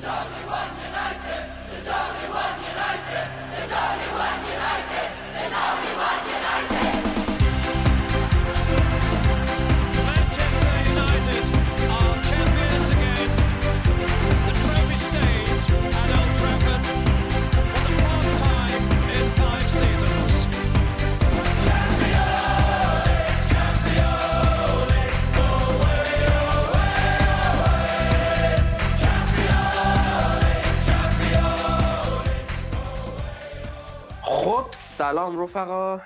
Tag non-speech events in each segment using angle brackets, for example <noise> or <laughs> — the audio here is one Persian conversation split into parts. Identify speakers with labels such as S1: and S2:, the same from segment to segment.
S1: There's only one united. There's only one united. سلام رفقا.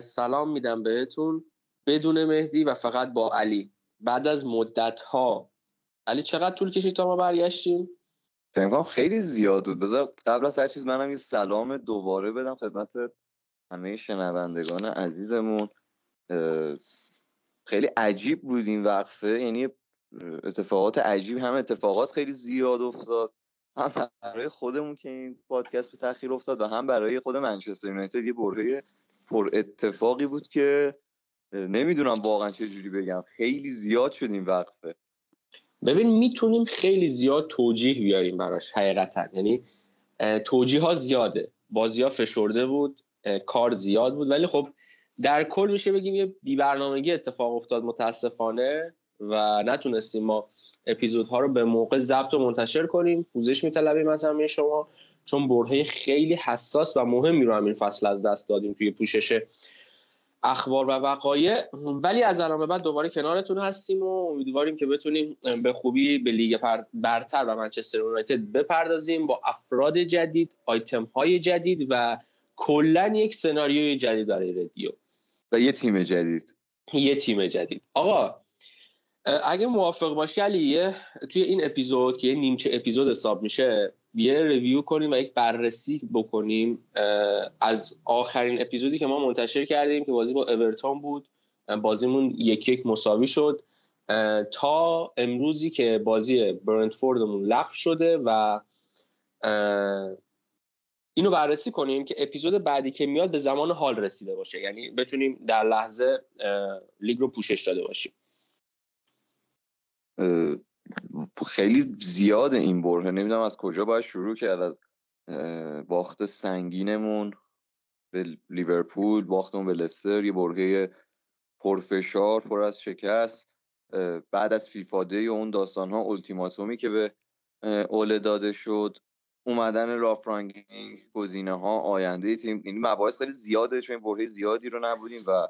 S1: سلام میدم بهتون. بدون مهدی و فقط با علی. بعد از مدت ها علی چقدر طول کشید تا ما برگشتیم؟
S2: فکر خیلی زیاد بود. بذار قبل از هر چیز منم یه سلام دوباره بدم خدمت همه شنوندگان عزیزمون. خیلی عجیب بود این وقفه. یعنی اتفاقات عجیب هم اتفاقات خیلی زیاد افتاد. هم برای خودمون که این پادکست به تاخیر افتاد و هم برای خود منچستر یونایتد یه برهه پر اتفاقی بود که نمی‌دونم واقعا چه جوری بگم. خیلی زیاد شد این وقفه.
S1: ببین می‌تونیم خیلی زیاد توجیه بیاریم براش حقیقتا. یعنی توجیه ها زیاده. بازی ها فشرده بود کار زیاد بود. ولی خب در کل میشه بگیم یه بی برنامگی اتفاق افتاد متاسفانه و نتونستیم ما اپیزودها رو به موقع ضبط و منتشر کنیم. پوزش میطلبیم از همه شما. چون برهه خیلی حساس و مهمی رو همین فصل از دست دادیم توی پوشش اخبار و وقایع. ولی از الان به بعد دوباره کنارتون هستیم و امیدواریم که بتونیم به خوبی به لیگ برتر و منچستر یونایتد بپردازیم با افراد جدید آیتم های جدید و کلا یک سناریوی جدید برای رادیو.
S2: و یه تیم جدید.
S1: یه تیم جدید. آقا اگه موافق باشی علی توی این اپیزود که یه نیمچه اپیزود حساب میشه یه ریویو کنیم و یک بررسی بکنیم از آخرین اپیزودی که ما منتشر کردیم که بازی با اورتون بود. بازیمون یک یک مساوی شد. تا امروزی که بازی برنتفوردمون لغو شده و اینو بررسی کنیم که اپیزود بعدی که میاد به زمان حال رسیده باشه. یعنی بتونیم در لحظه لیگ رو پوشش داده باشیم.
S2: خیلی زیاد این بره نمی‌دونم از کجا باید شروع کرد از باخت سنگینمون به لیورپول باختمون به لستر یه برهه پرفشار پر از شکست. بعد از فیفاده و اون داستان ها التیماتومی که به اوله داده شد اومدن رافرانگینگ گزینه ها آینده تیم. این مباحث خیلی زیاده چون برهه زیادی رو نبودیم و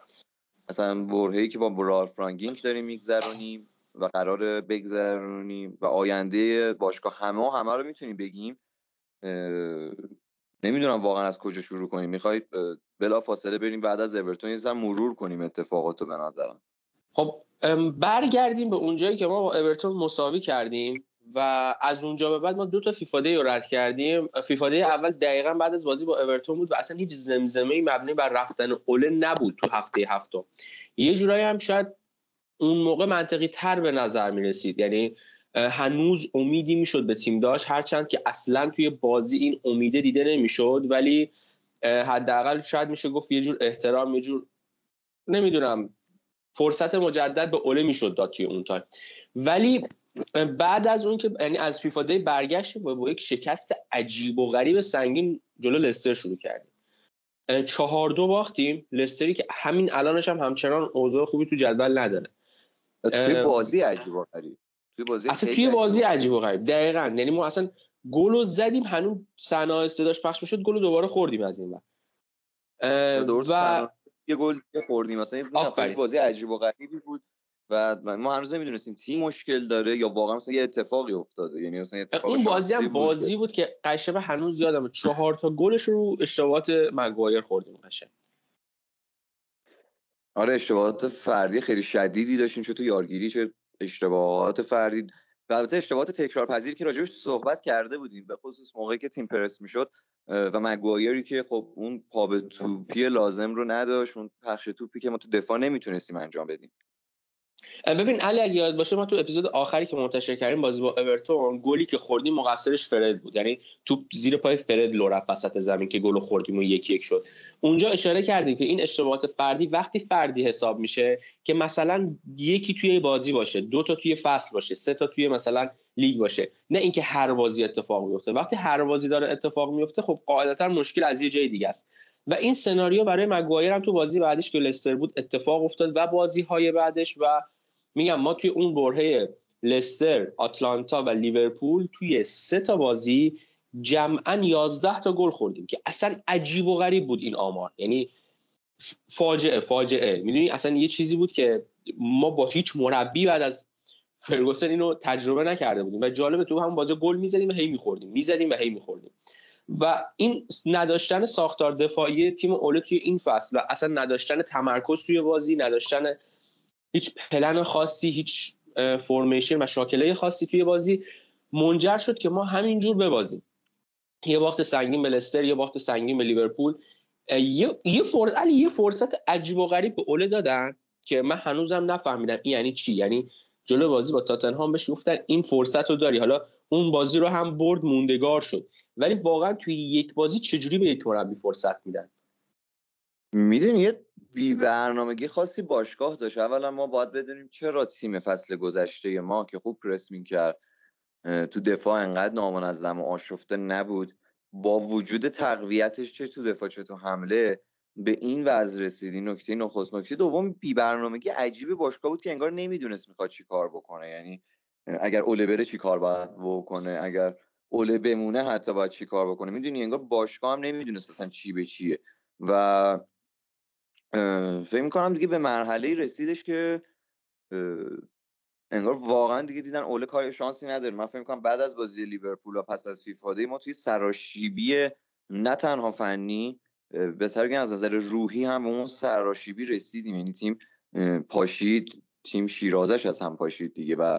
S2: مثلا برهه‌ای که با رالف رانگینگ داریم میگذرونیم. و قرار بگذرونیم و آینده باشگاه همه همه رو می‌تونیم بگیم. نمی‌دونم واقعا از کجا شروع کنیم. می‌خواید بلا فاصله بریم بعد از اورتون یه مرور کنیم اتفاقات رو به نظرم.
S1: خب برگردیم به اونجایی که ما با اورتون مساوی کردیم و از اونجا به بعد ما دو تا فیفاده رو رد کردیم. فیفاده اول دقیقا بعد از بازی با اورتون بود و اصلا هیچ زمزمه مبنی بر رفتن اوله نبود تو هفته هفتم. یه جورایی هم شاید اون موقع منطقی تر به نظر می رسید یعنی هنوز امیدی می‌شد به تیم داشت هرچند که اصلا توی بازی این امیده دیده نمی‌شد ولی حداقل شاید میشه گفت یه جور احترام یه جور نمی‌دونم فرصت مجدد به اوله می‌شد داد توی اون تایم. ولی بعد از اون که یعنی از FIFA Day برگشتیم با یک شکست عجیب و غریب سنگین جلو لستر شروع کردیم. چهار دو باختیم. لستری که همین الانش هم همچنان اوضاع خوبی تو جدول نداره.
S2: توی بازی عجیب و غریب.
S1: توی بازی اصلا توی بازی عجیب و غریب. دقیقاً. یعنی ما اصلا گل زدیم هنوز صحنه آهسته‌اش پخش می‌شد گل دوباره خوردیم از این
S2: و یه گل خوردیم؟ مثلا بازی عجیب و غریبی بود و ما هنوز نمی‌دونستیم تیم مشکل داره یا واقعا مثلا یه اتفاقی افتاده. یعنی مثلا اتفاق
S1: اون بازی هم بازی بود, بود که قشنگ هنوز یادم چهار تا گلش رو اشتباهات مگوایر خوردیم قشنگ.
S2: آره اشتباهات فردی خیلی شدیدی داشتیم چه تو یارگیری چه اشتباهات فردی. و البته اشتباهات تکرار پذیر که راجبش صحبت کرده بودیم به خصوص موقعی که تیم پرس می‌شد و مگوایری که خب اون پا به توپی لازم رو نداشت اون پخش توپی که ما تو دفاع نمی‌تونستیم انجام بدیم.
S1: ببین علی اگه یاد باشه ما تو اپیزود آخری که منتشر کردیم بازی با اورتون گلی که خوردیم مقصرش فرد بود. یعنی تو زیر پای فرد لو رفت وسط زمین که گل خوردیم و یکی یک شد. اونجا اشاره کردیم که این اشتباهات فردی وقتی فردی حساب میشه که مثلا یکی توی بازی باشه دو تا توی فصل باشه سه تا توی مثلا لیگ باشه. نه اینکه هر بازی اتفاق میفته وقتی هر بازی داره اتفاق میفته خب قاعدتا مشکل از یه جای دیگه است. و این سناریو برای مگوایر هم تو بازی بعدش که لستر بود اتفاق افتاد و بازی های بعدش و میگم ما توی اون برهه لستر، آتلانتا و لیورپول توی سه تا بازی جمعا 11 تا گل خوردیم که اصلا عجیب و غریب بود این آمار. یعنی فاجعه فاجعه. می‌دونی؟ اصلا یه چیزی بود که ما با هیچ مربی بعد از فرگوسن اینو تجربه نکرده بودیم و جالبه تو هم بازی گل می‌زدیم و هی میخوردیم. می‌زدیم و هی میخوردیم. و این نداشتن ساختار دفاعی تیم اوله توی این فصل و اصلا نداشتن تمرکز توی بازی نداشتن هیچ پلن خاصی هیچ فرمیشن و شاکله خاصی توی بازی منجر شد که ما همینجور ببازیم. یه باخت سنگین به لستر یه باخت سنگین به لیورپول. یه یه فرصت علی یه فرصت عجیب و غریب به اوله دادن که من هنوزم نفهمیدم این یعنی چی. یعنی جلو بازی با تاتنهام بهش گفتن این فرصت رو داری. حالا اون بازی رو هم برد موندگار شد. ولی واقعا توی یک بازی چجوری به یک مربی فرصت میدن؟
S2: می‌دونی یه بی برنامگی خاصی باشگاه داشت. اولا ما باید بدونیم چرا تیم فصل گذشته ما که خوب پرس کرد تو دفاع انقدر نامنظم و آشفته نبود. با وجود تقویتش چه تو دفاع چه تو حمله به این وضع رسیدی نکته نخست. نکته دوم بی برنامگی عجیب باشگاه بود که انگار نمی‌دونست می‌خواد چی کار بکنه. یعنی اگر اوله بره چی کار باید بکنه؟ اگر اوله بمونه حتی باید چی کار بکنه؟ می‌دونی انگار باشگاه هم نمی‌دونست اصلا چی به چیه. و فکر می‌کنم دیگه به مرحله رسیدش که انگار واقعا دیگه دیدن اوله کار شانسی نداره. من فکر می‌کنم بعد از بازی لیورپول و پس از فیفا ما توی سراشیبی نه تنها فنی بهتر از نظر روحی هم به اون سراشیبی رسیدیم. یعنی تیم پاشید تیم شیرازش از هم پاشید دیگه و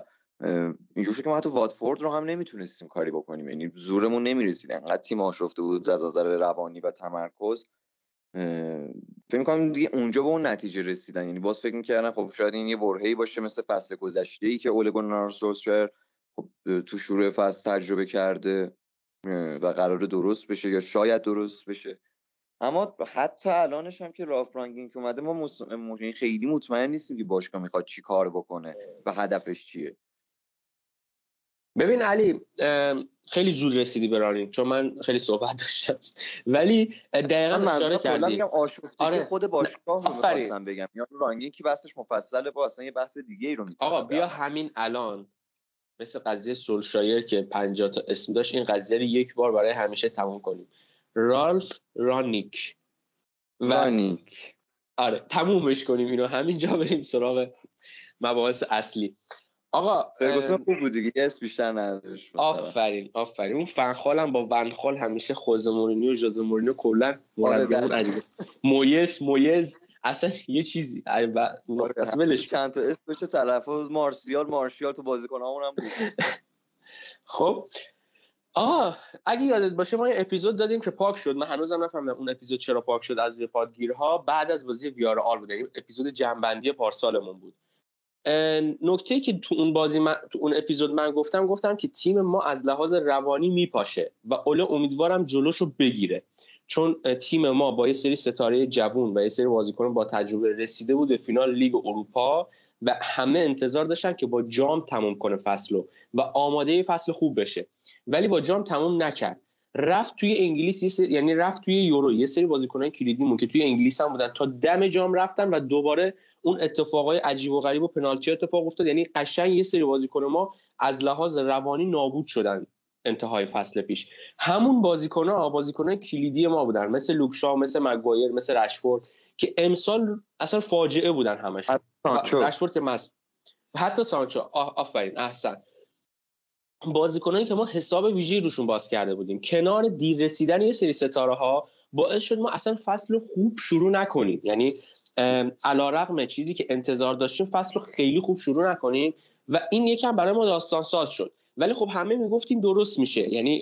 S2: اینجور که ما حتی واتفورد رو هم نمی‌تونستیم کاری بکنیم. یعنی زورمون نمی‌رسید. انقدر تیم آشفته بود از نظر روانی و تمرکز. فکر می‌کنم دیگه اونجا به اون نتیجه رسیدن. یعنی باز فکر می‌کردن خب شاید این یه برهه‌ای باشه مثل فصل گذشته ای که اولگون شاید خب تو شروع فصل تجربه کرده و قرار درست بشه یا شاید درست بشه. اما حتی الانش هم که راف رانگینگ اومده ما خیلی مطمئن نیستیم که باشگاه می‌خواد چی کار بکنه و هدفش چیه.
S1: ببین علی خیلی زود رسیدی به رانینگ چون من خیلی صحبت داشتم. ولی دقیقا اشاره کردی.
S2: میگم آشفتگی آره. خود باشگاه رو می‌خواستم بگم. یا رانگینگ که بحثش مفصله با اصلا یه بحث دیگه ای رو
S1: آقا بیا همین الان. مثل قضیه سولشایر که 50 تا اسم داشت این قضیه رو یک بار برای همیشه تموم کنیم. رالف رانیک.
S2: رانیک.
S1: آره تمومش کنیم اینو. همینجا بریم سراغ مباحث اصلی. آقا
S2: فرگوسن خوب بود دیگه اسم بیشتر نداشت
S1: آفرین آفرین. اون فنخالم با ونخال همیشه خوزه مورینیو و ژوزه مورینیو کلا عجیبه. مویس مویز. اصلا یه چیزی.
S2: آره، چند تا اسم بشه تلفظ مارسیال مارشیال تو بازیکنامون هم بود. <laughs>
S1: خب. آه اگه یادت باشه ما یه اپیزود دادیم که پاک شد. من هنوزم نفهمیدم اون اپیزود چرا پاک شد از پادگیرها. بعد از بازی ویار آل بود. یعنی اپیزود جنبندی پارسالمون بود. نکته که تو اون بازی من، تو اون اپیزود من گفتم گفتم که تیم ما از لحاظ روانی میپاشه و اوله امیدوارم جلوشو بگیره. چون تیم ما با یه سری ستاره جوون و یه سری بازیکن با تجربه رسیده بود به فینال لیگ اروپا و همه انتظار داشتن که با جام تموم کنه فصلو و آماده فصل خوب بشه. ولی با جام تموم نکرد. رفت توی انگلیس یعنی رفت توی یورو. یه سری بازیکنان کلیدیمون که توی انگلیس هم بودن. تا دم جام رفتن و دوباره اون اتفاقای عجیب و غریب و پنالتی اتفاق افتاد. یعنی قشنگ یه سری بازیکن ما از لحاظ روانی نابود شدن انتهای فصل پیش. همون بازیکن ها بازیکن کلیدی ما بودن. مثل لوکشا مثل مگوایر مثل رشفورد که امسال اصلا فاجعه بودن همش. رشفورد که مست. حتی سانچو. آفرین. احسن. بازیکنایی که ما حساب ویژه روشون باز کرده بودیم. کنار دیر رسیدن یه سری ستاره ها باعث شد ما اصلا فصل خوب شروع نکنیم. یعنی علا رقم چیزی که انتظار داشتیم فصل رو خیلی خوب شروع نکنیم و این یکم برای ما داستان ساز شد. ولی خب همه می‌گفتیم درست میشه. یعنی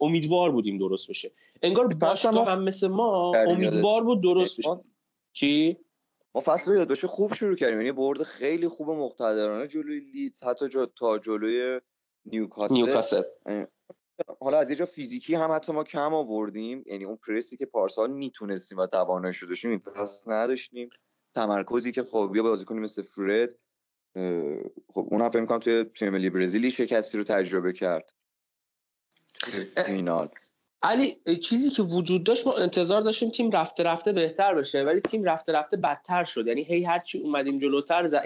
S1: امیدوار بودیم درست بشه. انگار باشگاه هم مثل ما امیدوار بود درست بشه. چی؟
S2: ما فصل رو یادداشت خوب شروع کردیم. یعنی برد خیلی خوب مقتدرانه جلوی لیدز حتی جا تا جلوی نیوکاسل.
S1: نیوکاسل.
S2: حالا از یه جا فیزیکی هم حتی ما کم آوردیم. یعنی اون پرسی که پارسال می‌تونستیم و توانایی شده داشتیم این فصل نداشتیم. تمرکزی که خب بیا بازیکنی مثل فرد خب اون هم فکر کنم توی پریمیر برزیلی شکستی رو تجربه کرد. فینال.
S1: علی چیزی که وجود داشت ما انتظار داشتیم تیم رفته رفته بهتر بشه ولی تیم رفته رفته بدتر شد. یعنی هی هرچی اومدیم جلوتر زی...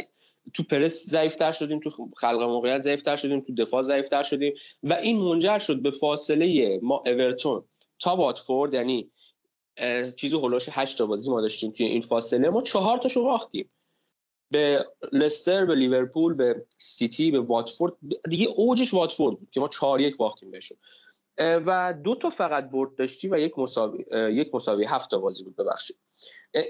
S1: تو پرس ضعیفتر شدیم تو خلق موقعیت ضعیفتر شدیم تو دفاع ضعیفتر شدیم و این منجر شد به فاصله ما اورتون تا واتفورد یعنی چیزی هولوش 8 تا بازی ما داشتیم توی این فاصله ما چهار تاشو باختیم. به لستر به لیورپول به سیتی به واتفورد دیگه اوجش واتفورد بود که ما 4 یک باختیم بهشون. و دو تا فقط برد داشتی و یک مساوی یک مساوی هفت تا بازی بود ببخشید.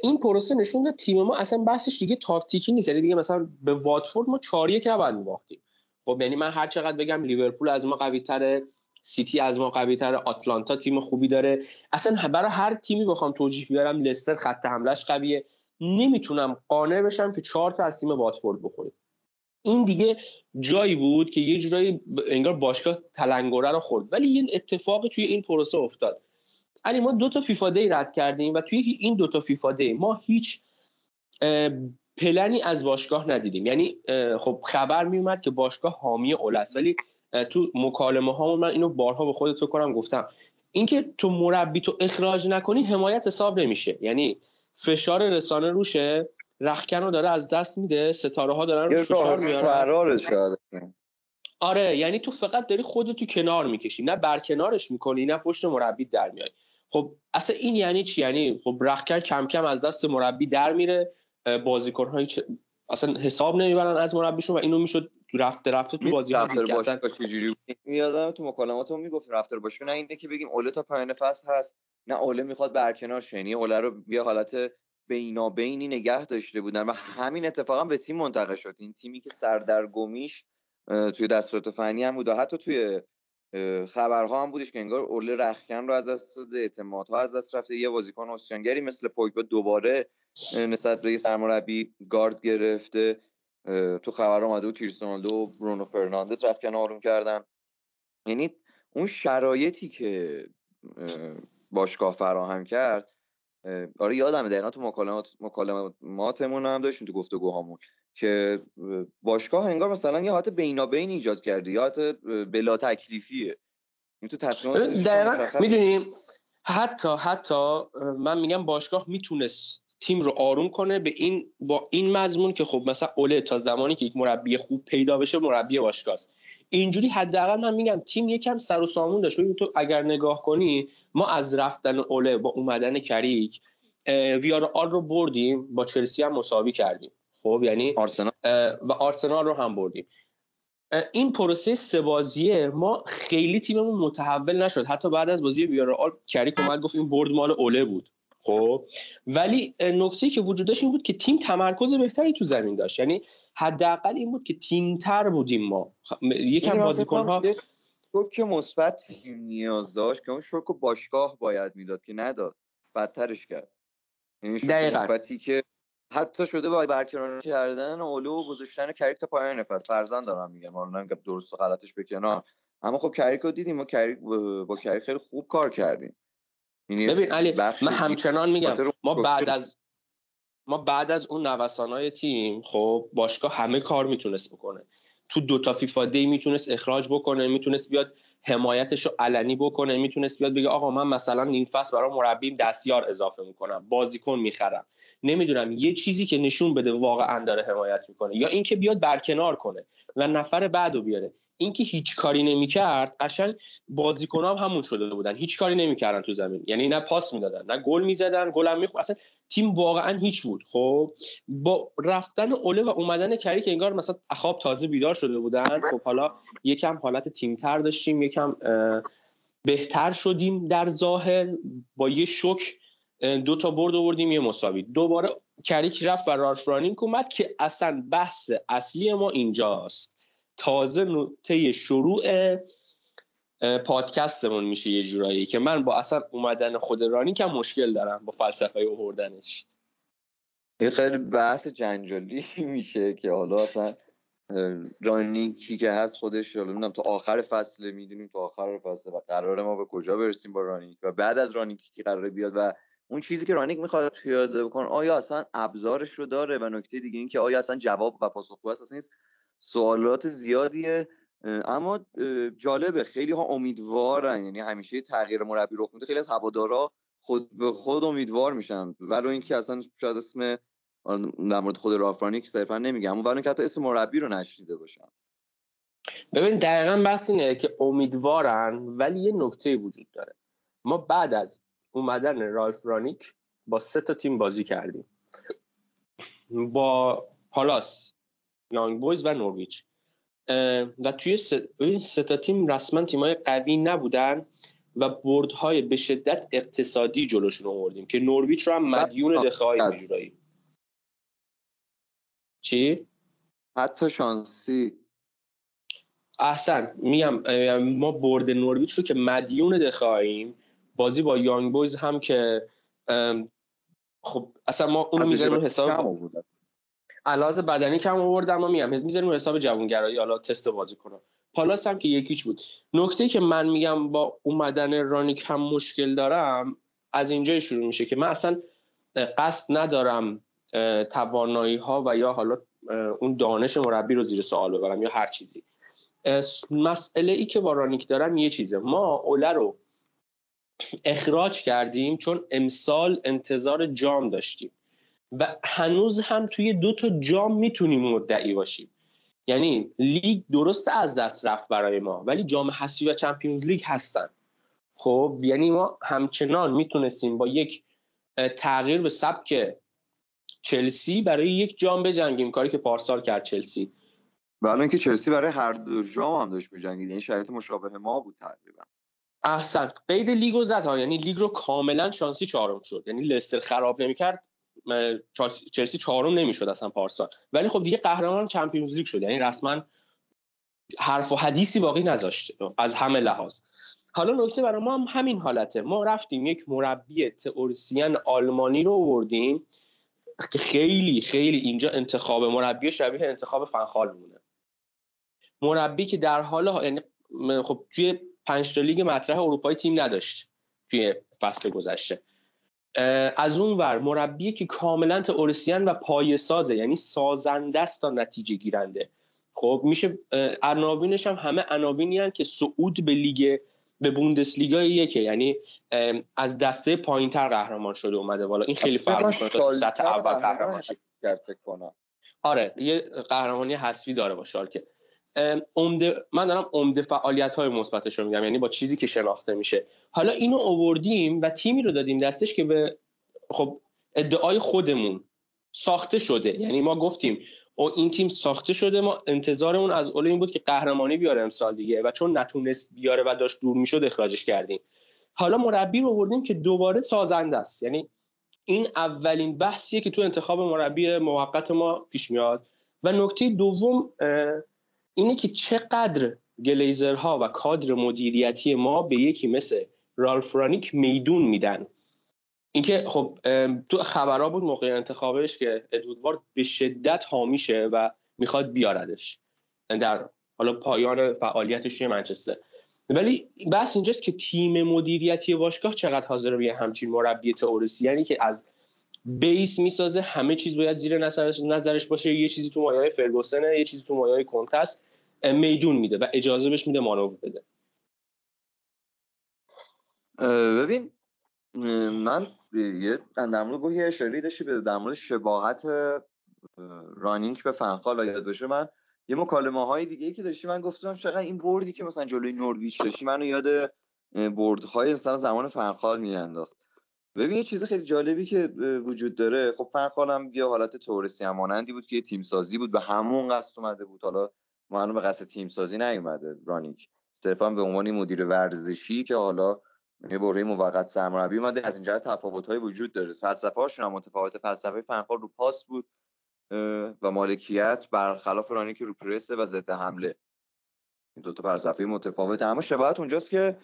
S1: این پروسه نشون داد تیم ما اصلا بحثش دیگه تاکتیکی نیست. یعنی دیگه مثلا به واتفورد ما 4 1 نباید می‌باختیم. خب یعنی من هر چقدر بگم لیورپول از ما قوی تره سیتی از ما قوی تره آتلانتا تیم خوبی داره. اصلا برای هر تیمی بخوام توجیه بیارم لستر خط حملهش قویه. نمی‌تونم قانع بشم که چهار تا از تیم واتفورد بخوریم. این دیگه جایی بود که یه جورایی انگار باشگاه تلنگره رو خورد. ولی یه اتفاقی توی این پروسه افتاد. علی ما دو تا فیفا دی رد کردیم و توی این دو تا فیفا دی ما هیچ پلنی از باشگاه ندیدیم. یعنی خب خبر میومد که باشگاه حامی اول است ولی تو مکالمه ها من اینو بارها به خودت کنم گفتم. اینکه تو مربی تو اخراج نکنی حمایت حساب نمیشه. یعنی فشار رسانه روشه رخکن رو داره از دست میده ستاره ها دارن رو فشار
S2: میارن.
S1: آره یعنی تو فقط داری خودت تو کنار می‌کشی. نه برکنارش می‌کنی نه پشت مربی در میای خب اصلا این یعنی چی؟ یعنی خب رخکن کم کم از دست مربی در میره بازیکن های چ... اصلا حساب نمی‌برن از مربیشون و اینو می‌شد رفته رفته تو بازی
S2: رفتار اصلا چجوری یادم تو مکالماتمون می‌گفت رفتار باشه نه اینه که بگیم اوله تا پایان فصل هست نه اوله می‌خواد برکنار شه. یعنی اوله رو بیا حالت بینابینی نگه داشته بودن و همین اتفاقا به تیم منتقل شد. این تیمی که سردرگمیش توی دستورات فنی هم بود و حتی توی خبرها هم بودش که انگار اول رخکن رو از دست داده اعتمادها از دست رفته. یه بازیکن استرانگری مثل پوگبا دوباره نسبت به سرمربی گارد گرفته. تو خبر اومده بود کریستیانو و برونو فرناندز رخکن آروم کردن. یعنی اون شرایطی که باشگاه فراهم کرد آره یادمه دقیقا تو مکالمات مکالماتمون هم داشتیم تو گفتگوهامون. که باشگاه انگار مثلا یه حالت بینابین ایجاد کرده یا حالت بلا تکلیفیه. این تو تصمیمات
S1: دقیقا می‌دونیم حتی حتی من میگم باشگاه می‌تونست تیم رو آروم کنه به این با این مضمون که خب مثلا اوله تا زمانی که یک مربی خوب پیدا بشه مربی باشگاه است اینجوری حداقل من میگم تیم یکم سر و سامون داشت. ببین تو اگر نگاه کنی ما از رفتن اوله با اومدن کریک ویار آل رو بردیم با چلسی هم مساوی کردیم. خب یعنی
S2: آرسنال.
S1: و آرسنال رو هم بردیم. این پروسه سه ما خیلی تیممون متحول نشد. حتی بعد از بازی ویارال کریک اومد گفت این برد مال اوله بود. خب ولی نکته که وجود داشت این بود که تیم تمرکز بهتری تو زمین داشت. یعنی حداقل این بود که تیم تر بودیم ما. یکم بازیکن ها
S2: شوک مثبت تیم نیاز داشت که اون شوک باشگاه باید می‌داد که نداد. بدترش کرد. یعنی شوک مثبتی که حتی شده با برقرار کردن اولو و گذاشتن کریک تا پایان فصل فرزند دارم میگم. حالا نمیگم درست و غلطش بکنار اما خب کریک رو دیدیم ما کریک با کریک خیلی خوب کار کردیم.
S1: یعنی ببین علی من همچنان میگم ما بعد از ما بعد از اون نوسانای تیم خب باشگاه همه کار می‌تونست بکنه. تو دو تا فیفا دی می‌تونست اخراج بکنه می‌تونست بیاد حمایتش رو علنی بکنه می‌تونست بیاد بگه آقا من مثلا نیم فصل برای مربیم دستیار اضافه می‌کنم بازیکن می‌خرم. نمی‌دونم یه چیزی که نشون بده واقعا داره حمایت می‌کنه یا اینکه بیاد برکنار کنه و نفر بعدو بیاره. اینکه هیچ کاری نمی‌کرد قشنگ بازیکن هم همون شده بودن. هیچ کاری نمی‌کردن تو زمین. یعنی نه پاس می‌دادن نه گل می‌زدن گل هم می‌خورد اصلا تیم واقعا هیچ بود. خب با رفتن اوله و اومدن کری که انگار مثلا اخاب تازه بیدار شده بودن. خب حالا یکم حالت تیمتر داشتیم یکم بهتر شدیم در ظاهر. با یه شک دو تا برد آوردیم یه مساوی. دوباره کریک رفت و رالف رانینگ اومد که اصلا بحث اصلی ما اینجاست. تازه نقطه شروع پادکستمون میشه یه جورایی که من با اصلا اومدن خود رانی که مشکل دارم با فلسفه اووردنش
S2: این خیلی بحث جنجالی <laughs> میشه که حالا اصلا رانیکی که هست خودش حالا تا آخر فصل می‌دونیم تا آخر فصل و قرار ما به کجا برسیم با رانیک و بعد از رانیکی که قراره بیاد و اون چیزی که رانیک می‌خواد پیاده بکنه آیا اصلا ابزارش رو داره؟ و نکته دیگه این که آیا اصلا جواب و پاسخگو اصلا نیست سوالات زیادیه. اما جالبه. خیلی ها امیدوارن یعنی همیشه تغییر مربی رخ میده. خیلی از هوادارا خود به خود امیدوار میشن. ولو اینکه اصلا شاید اسم در مورد خود رافرانیک صرفا نمیگم. اما اینکه حتی اسم مربی رو نشیده باشن.
S1: ببین دقیقا بحث اینه که امیدوارن ولی یه نکته وجود داره. ما بعد از اومدن رالف رانیک با سه تا تیم بازی کردیم. با پالاس یانگ بویز و نورویچ و توی سه تا تیم رسما تیمای قوی نبودن و بردهای به شدت اقتصادی جلوشون آوردیم که نورویچ رو هم مدیون دخواهی جورایی چی؟
S2: حتی شانسی.
S1: احسن میگم ما برد نورویچ رو که مدیون دخواهیم بازی با یانگ بویز هم که خب اصلا ما اون می‌ذاریم حساب علاوه بدنی کم آوردم ما میگم می‌ذاریم حساب جوانگرایی حالا تست بازی کنم. پالاس هم که یکیچ بود. نکته که من میگم با اومدن رانیک هم مشکل دارم از اینجا شروع میشه که من اصلا قصد ندارم توانایی ها و یا حالا اون دانش مربی رو زیر سوال ببرم یا هر چیزی. مسئله ای که با رانیک دارم یه چیزه. ما اوله رو اخراج کردیم چون امسال انتظار جام داشتیم. و هنوز هم توی دو تا جام می‌تونیم مدعی باشیم. یعنی لیگ درست از دست رفت برای ما ولی جام حسی و چمپیونز لیگ هستن. خب یعنی ما همچنان می‌تونستیم با یک تغییر به سبک چلسی برای یک جام بجنگیم کاری که پارسال کرد چلسی.
S2: ولی اینکه چلسی برای هر دو جام هم داشت بجنگید این یعنی شرایط مشابه ما بود تقریبا.
S1: احسن. قید لیگو زد ها. یعنی لیگ رو کاملا شانسی چهارم شد. یعنی لستر خراب نمی‌کرد. چلسی چهارم نمی‌شد اصلا پارسال. ولی خب دیگه قهرمان چمپیونز لیگ شد. یعنی رسما حرف و حدیثی باقی نذاشت. از همه لحاظ. حالا نکته برای ما هم همین حالته. ما رفتیم یک مربی تئوریسین آلمانی رو آوردیم که خیلی خیلی اینجا انتخاب مربی شبیه انتخاب فنخال میمونه. مربی که در حال یعنی خب توی پنج لیگ مطرح اروپایی تیم نداشت توی فصل گذشته. از اون ور مربی که کاملا تئوریسین و پایه سازه یعنی سازنده است تا نتیجه گیرنده. خب میشه عناوینش هم همه عناوینی که صعود به لیگ به بوندسلیگا یکه. یعنی از دسته پایینتر قهرمان شده اومده. بالا این خیلی فرق می‌کنه. سطح اول قهرمان آره یه قهرمانی حسوی داره با شالکه. عمده من دارم عمده فعالیت های مثبتش رو میگم یعنی با چیزی که شناخته میشه. حالا اینو آوردیم و تیمی رو دادیم دستش که به خب ادعای خودمون ساخته شده. یعنی ما گفتیم او این تیم ساخته شده ما انتظارمون از اول این بود که قهرمانی بیاره امسال دیگه و چون نتونست بیاره و داشت دور می‌شد اخراجش کردیم. حالا مربی رو آوردیم که دوباره سازنده است. یعنی این اولین بحثیه که تو انتخاب مربی موقت ما پیش میاد. و نکته دوم اینه که چقدر گلیزرها و کادر مدیریتی ما به یکی مثل رالف رانیک میدون میدن. اینکه خب تو خبرها بود موقع انتخابش که ادوارد به شدت حامیشه و می‌خواد بیاردش. در حالا پایان فعالیتش توی منچستر. ولی بحث اینجاست که تیم مدیریتی باشگاه چقدر حاضر به همچین مربی یعنی که از بیس می‌سازه همه چیز باید زیر نظرش, نظرش باشه. یه چیزی تو مایه فرگوسنه یه چیزی تو مایه کنتست میدون میده و اجازه بهش میده مانور بده.
S2: ببین من یه در مورد یه اشاره داشتی به در مورد شباهت رانینگ به فنخال یاد بشه من یه مکالمه های دیگه که داشتی من گفتم چقدر این بردی که مثلا جلوی نورویچ داشتی. منو یاد بردهای مثلا زمان فنخال میانداخت. ببین یه چیز خیلی جالبی که وجود داره. خب فنخال هم یه حالت تورسی همانندی بود که یه تیم سازی بود. به همون قصد اومده بود. حالا معلوم به قصد تیم سازی نیومده رانینگ صرفا به عنوان مدیر ورزشی که حالا یه برهه موقت سرمربی اومده. از این جهت های وجود داره. فلسفه هاشون هم متفاوت. فلسفه فنخال رو پاس بود و مالکیت برخلاف رانی که رو پرسه و ضد حمله. این دو تا فلسفه متفاوته. اما شباهت اونجاست که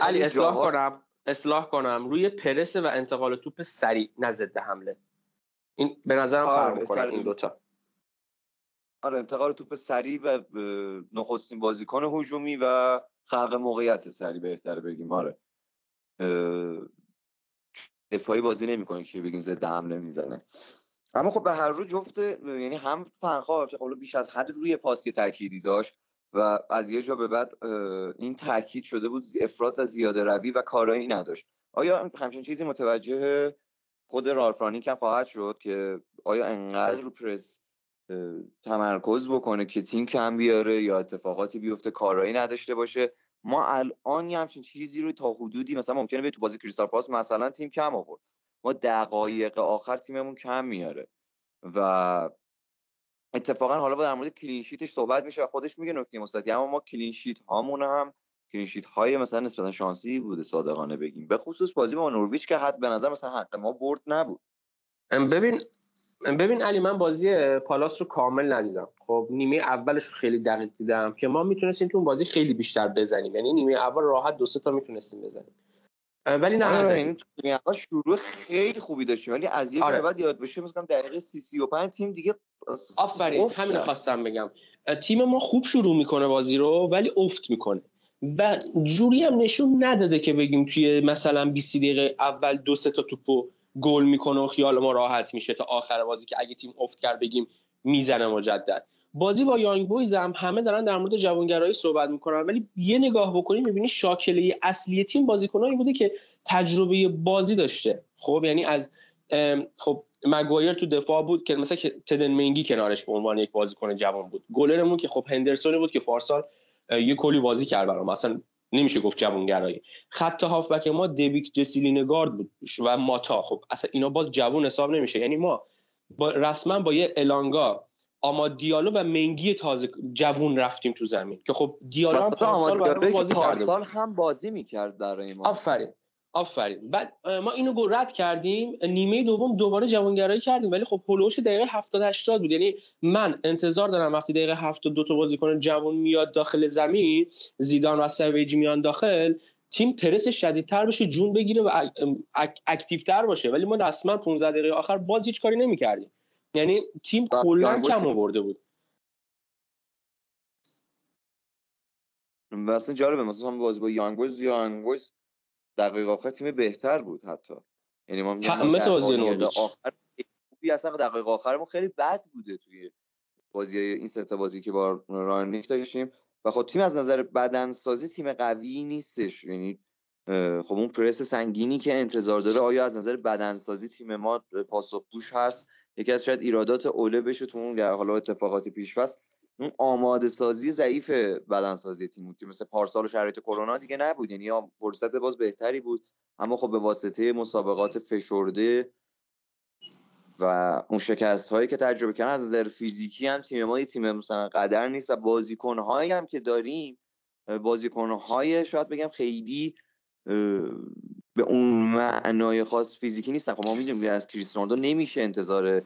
S1: علی اصلاح کنم. اصلاح کنم. روی پرسه و انتقال توپ سریع نه ضد حمله. این به نظرم
S2: آره،
S1: فرق می‌کنه این دوتا.
S2: آره انتقال توپ سریع و نخستین بازیکن هجومی و خلق موقعیت سریع بهتره بگیم. آره. دفاعی بازی نمی‌کنه که بگیم زده حمله می‌زنه. اما خب به هر رو جفت یعنی هم فنخوار که بیش از حد روی پاسی تأکیدی داشت. و از یه جا به بعد این تاکید شده بود افراد و زیاده روی و کارایی نداشت. آیا همچین چیزی متوجه خود رالفرانی هم خواهد شد که آیا انقدر رو پرس تمرکز بکنه که تیم کم بیاره یا اتفاقاتی بیفته کارایی نداشته باشه؟ ما الان یه همچین چیزی رو تا حدودی مثلا ممکنه به تو بازی کریستال پالاس مثلا تیم کم آورد. ما دقایق آخر تیممون کم میاره. و اتفاقا حالا با در مورد clean sheet ش صحبت میشه و خودش میگه نکته مثبتی. اما ما clean sheet هامون هم clean sheet های مثلا نسبتا شانسی بوده صادقانه بگیم. به خصوص بازی با نورویچ که حد به نظر مثلا حق ما برد نبود.
S1: ببین ببین علی من بازی پالاس رو کامل ندیدم. خب نیمه اولش رو خیلی دقیق دیدم که ما می‌تونستیم تو بازی خیلی بیشتر بزنیم. یعنی نیمه اول راحت دو سه تا می‌تونستیم بزنیم. ولی نه
S2: آره این شروع خیلی خوبی داشتیم. ولی از یه آره. بعد یاد بشه مثلا دقیقه 30 35 تیم دیگه
S1: آفرین همین خواستم بگم. تیم ما خوب شروع می‌کنه بازی رو ولی افت می‌کنه. و جوری هم نشون نداده که بگیم توی مثلا 20 دقیقه اول دو سه تا توپو گل می‌کنه و خیال ما راحت میشه تا آخر بازی که اگه تیم افت کرد بگیم می‌زنه مجدد. بازی با یانگ بویز هم همه دارن در مورد جوانگرایی صحبت می‌کنن ولی یه نگاه بکنیم می‌بینی شاکله اصلی تیم بازیکنایی بوده که تجربه بازی داشته. خب یعنی از خب مگوایر تو دفاع بود که مثلا تدن منگی کنارش به عنوان یک بازیکن جوان بود. گلرمون که خب هندرسون بود که فارسال یه کلی بازی کرد برام. اصلا نمیشه گفت جوانگرایی. خط هافبک ما دیویک جسیلینگارد بود و ماتا. خب اصلا اینا باز جوان حساب نمیشه. یعنی ما رسما با یه الانگا آما دیالو و منگی تازه جوون رفتیم تو زمین که خب دیالو هم
S2: بازی کرده هم بازی می‌کرد برای ما.
S1: آفرین آفرین. بعد ما اینو رد کردیم. نیمه دوم دوباره جوانگرایی کردیم ولی خب هولوش دقیقه 70 80 بود. یعنی من انتظار دارم وقتی دقیقه 72 تا بازیکن جوان میاد داخل زمین زیدان و سویجی میان داخل تیم پرس شدیدتر بشه جون بگیره و اکتیوتر باشه. ولی ما رسما 15 دقیقه آخر باز هیچ کاری نمی‌کردیم. یعنی تیم کلا کم آورده بود.
S2: و اصلا جالبه مثلا بازی با یانگ بویز یانگ بویز دقیقه آخر تیم بهتر بود حتی. یعنی ما
S1: مثل بازی نوردیچ
S2: آخر اصلا دقیقه آخرمون خیلی بد بوده توی بازی این سه تا بازی که با رانیک داشتیم. و خب تیم از نظر بدنسازی تیم قوی نیستش. یعنی خب اون پرس سنگینی که انتظار داره آیا از نظر بدنسازی تیم ما پاسخگوش هست؟ یکی از شاید ایرادات اوله بشه تو اون حالا اتفاقاتی پیش بس اون آماده سازی ضعیف بدنسازی تیم بود که مثل پارسال و شرایط کرونا دیگه نبود. یعنی فرصت باز بهتری بود اما خب به واسطه مسابقات فشرده و اون شکست هایی که تجربه کردن از نظر فیزیکی هم تیم ما یه تیم مثلا قدر نیست و بازیکن هایی هم که داریم بازیکن های شاید بگم خیلی به اون معنای خاص فیزیکی نیستن. خب ما می‌دونیم از کریستیانو نمیشه انتظار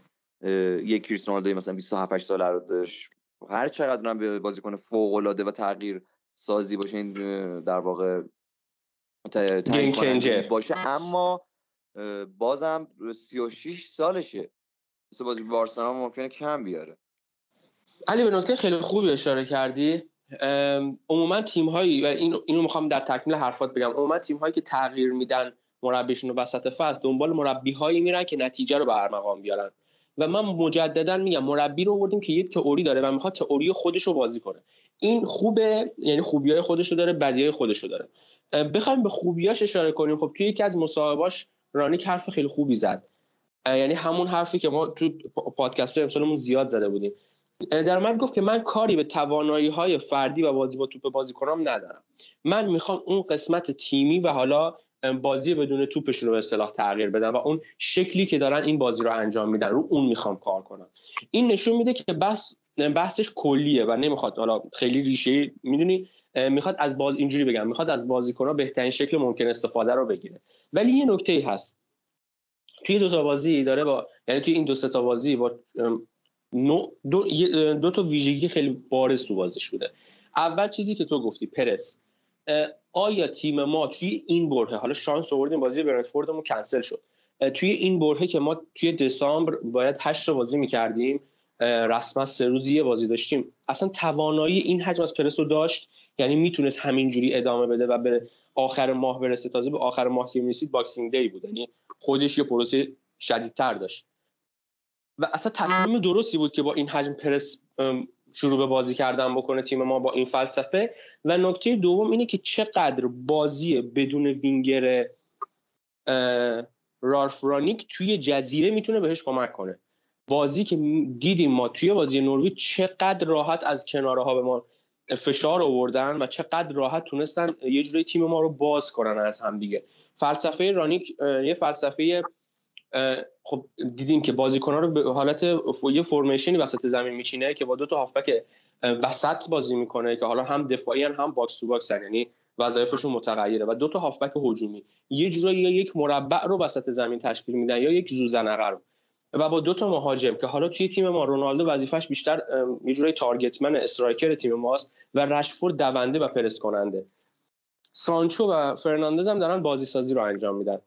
S2: یک کریستیانو مثلا 27 8 ساله رو داشت. هر چقدر هم به بازیکن فوق العاده و تغییر سازی باشه این در واقع باشه. اما بازم 36 سالشه. مثل بازی بارسلونا ممکنه کم بیاره.
S1: علی به نکته خیلی خوبی اشاره کردی. عموما تیم هایی اینو, اینو می‌خوام در تکمیل حرفات بگم. عموما تیم هایی که تغییر میدن مربیشون رو وسط فصل دنبال مربی هایی میرن که نتیجه رو به ارمغان بیارن. و من مجددا میگم مربی رو آوردیم که یک تئوری داره و می‌خواد تئوری خودش رو بازی کنه. این خوبه یعنی خوبیای خودش رو داره بدیای خودش رو داره. بخوایم به خوبیاش اشاره کنیم. خب توی یکی از مصاحبهاش رانیک حرف خیلی خوبی زد. یعنی همون حرفی که ما تو پادکست امسالمون زیاد زده بودیم. در من گفت که من کاری به توانایی های فردی و بازی با توپ بازی کنم ندارم. من می‌خوام اون قسمت تیمی و حالا بازی بدون توپشون رو به اصطلاح تغییر بدن و اون شکلی که دارن این بازی رو انجام میدن رو اون می‌خوام کار کنم. این نشون میده که بس بحثش کلیه و نمی‌خواد حالا خیلی ریشه می‌دونی؟ می‌خواد از باز اینجوری بگم می‌خواد از بازیکن‌ها بهترین شکل ممکن استفاده رو بگیره. ولی یه نکته هست. توی دو تا بازی داره با یعنی توی این دو تا بازی با دو, دو تا ویژگی خیلی بارز تو بازیش بوده اول چیزی که تو گفتی پرس. آیا تیم ما توی این برهه حالا شانس آوردیم بازی برنتفوردمون کنسل شد. توی این برهه که ما توی دسامبر باید هشت بازی می‌کردیم رسما سه روزی یه بازی داشتیم. اصلا توانایی این حجم از پرس رو داشت؟ یعنی می‌تونست همینجوری ادامه بده و به آخر ماه برسه؟ تازه به آخر ماه که می‌رسید Boxing Day بود. یعنی خودش یه پروسه شدیدتر داشت. و اصلا تصمیم درستی بود که با این حجم پرس شروع به بازی کردن بکنه تیم ما با این فلسفه. و نکته دوم اینه که چقدر بازی بدون وینگر رالف رانیک توی جزیره می‌تونه بهش کمک کنه. بازی که دیدیم ما توی بازی نروژ چقدر راحت از کناره ها به ما فشار آوردن و چقدر راحت تونستن یه جوری تیم ما رو باز کنن از هم دیگه. فلسفه رانیک یه فلسفه خب دیدیم که بازیکن‌ها رو به حالت یه فرمیشنی وسط زمین میچینه که با دو تا هافبک وسط بازی می‌کنه که حالا هم دفاعی هم box to box یعنی وظایفشون متغیره و دو تا هافبک هجومی. یه جورایی یا یک مربع رو وسط زمین تشکیل میدن یا یک ذوزنقه رو. و با دو تا مهاجم که حالا توی تیم ما رونالدو وظیفش بیشتر یه جورایی target man striker تیم ماست و رشفورد دونده و پرس کننده. سانچو و فرناندز هم دارن بازی سازی رو انجام میدن.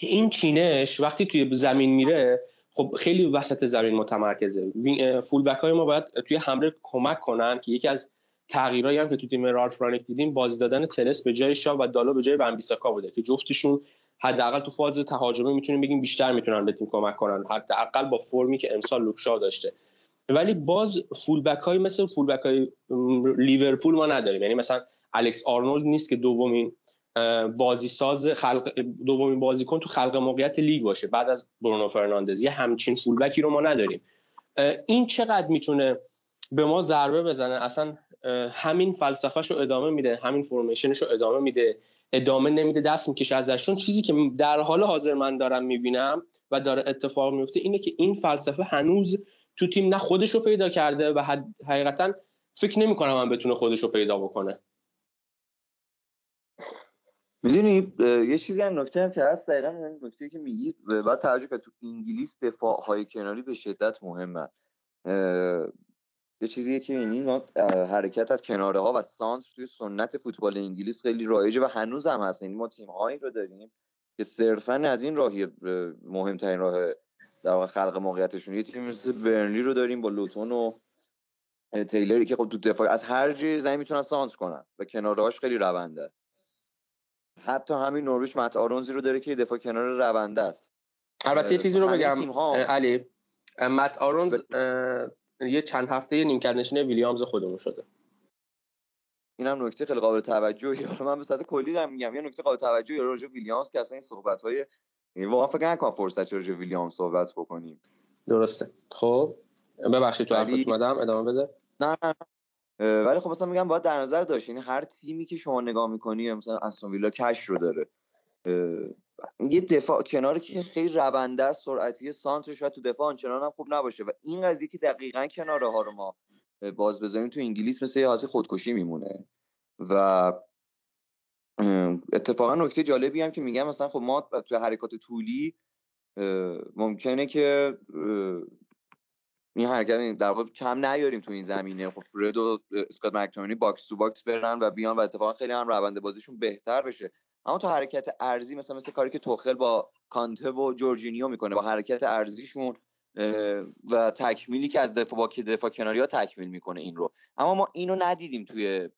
S1: این وقتی توی زمین میره خب خیلی وسط زمین متمرکزه. full back های ما باید توی حمله کمک کنن که یکی از تغییرایی هم که تو تیم رالف رانیک دیدیم بازی دادن تلس به جای شا و دالو به جای ون‌بیساکا بوده که جفتشون حداقل تو فاز تهاجمی می‌تونیم بگیم بیشتر می‌تونن به تیم کمک کنن. حداقل با فرمی که امسال لوک شا داشته. ولی باز full back های مثل full back های لیورپول ما نداریم. یعنی مثلا الکس آرنولد نیست که دومین بازی ساز خلق دومین بازیکن تو خلق موقعیت لیگ باشه. بعد از برونو فرناندز یه همچین full back ی رو ما نداریم. این چقدر می‌تونه به ما ضربه بزنه؟ اصلا همین فلسفهش رو ادامه میده همین فرمیشنش رو ادامه میده ادامه نمیده دست می‌کشه ازشون. چیزی که در حال حاضر من دارم می‌بینم و داره اتفاق میفته اینه که این فلسفه هنوز تو تیم نه خودش رو پیدا کرده و حقیقتا فکر نمی‌کنم من بتونه خودش رو پیدا بکنه.
S2: می‌دونی یه چیزی هم نکته هم که هست دقیقا نکته که میگی بعد توجه که تو انگلیس دفاع های کناری به شدت مهمه یه چیزیه که این حرکت از کناره ها و سانس توی سنت فوتبال انگلیس خیلی رایجه و هنوز هم هست. یعنی ما تیم هایی رو داریم که صرفا از این راهی مهمترین راه در واقع خلق موقعیتشون. یه تیم مثل برنلی رو داریم با لوتون و تیلری که خب تو دفاع از هر جای زمین می‌تونن سانس کنن و کنارهاش خیلی رونده حتی همین نوروش مت آرونزی رو داره که دفاع کنار رونده است.
S1: البته یه چیزی رو بگم. علی مت آرونز یه چند هفته نیمکت نشینه ویلیامز خودمون شده.
S2: این هم نکته خیلی قابل توجهی <laughs> حالا من به صورت کلی دارم میگم یه نکته قابل توجهی راجع ویلیامز که اصلا این صحبت های یعنی واقعا فکر نکنم فرصت راجع ویلیامز صحبت بکنیم.
S1: درسته. خب ببخشید تو حرفت اومدم. ادامه بده.
S2: نه نه. ولی خب مثلا میگم باید در نظر داشت. یعنی هر تیمی که شما نگاه می‌کنی مثلا استون ویلا کش رو داره. یه دفاع کناری که خیلی رونده است سرعتی سانترش و تو دفاع آنچنان هم خوب نباشه. و این قضیه که دقیقا کناره ها رو ما باز بذاریم تو انگلیس مثل یه حالت خودکشی میمونه. و اتفاقا نکته جالبی هم که میگم مثلا خب ما تو حرکات طولی ممکنه که این حرکت در واقع کم نیاریم تو این زمینه. خب فرد و اسکات مکتومینی box to box برن و بیان و اتفاقا خیلی هم روند بازیشون بهتر بشه. اما تو حرکت عرضی مثلا مثل کاری که توخل با کانته و جورجینیو می‌کنه با حرکت عرضیشون و تکمیلی که از دفاع با دفاع کناری ها تکمیل می‌کنه این رو. اما ما اینو ندیدیم توی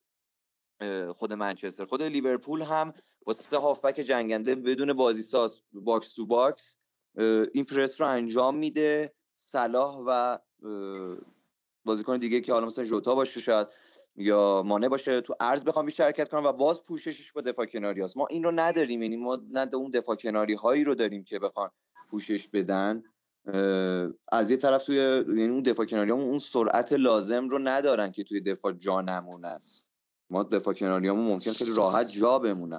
S2: خود منچستر. خود لیورپول هم با سه هافبک جنگنده بدون بازی ساز box to box این پرس رو انجام میده. صلاح و بازیکن دیگه که حالا مثلا جوتا باشه شاید یا مانع باشه تو ارز بخوام بیشتر حرکت کنم و باز پوششش با دفاع کناری هست. ما این رو نداریم یعنی ما نه اون دفاع کناری هایی رو داریم که بخوان پوشش بدن. از یه طرف توی یعنی اون دفاع کناری همون اون سرعت لازم رو ندارن که توی دفاع جا نمونن. ما دفاع کناری همون ممکن خیلی راحت جا بمونن.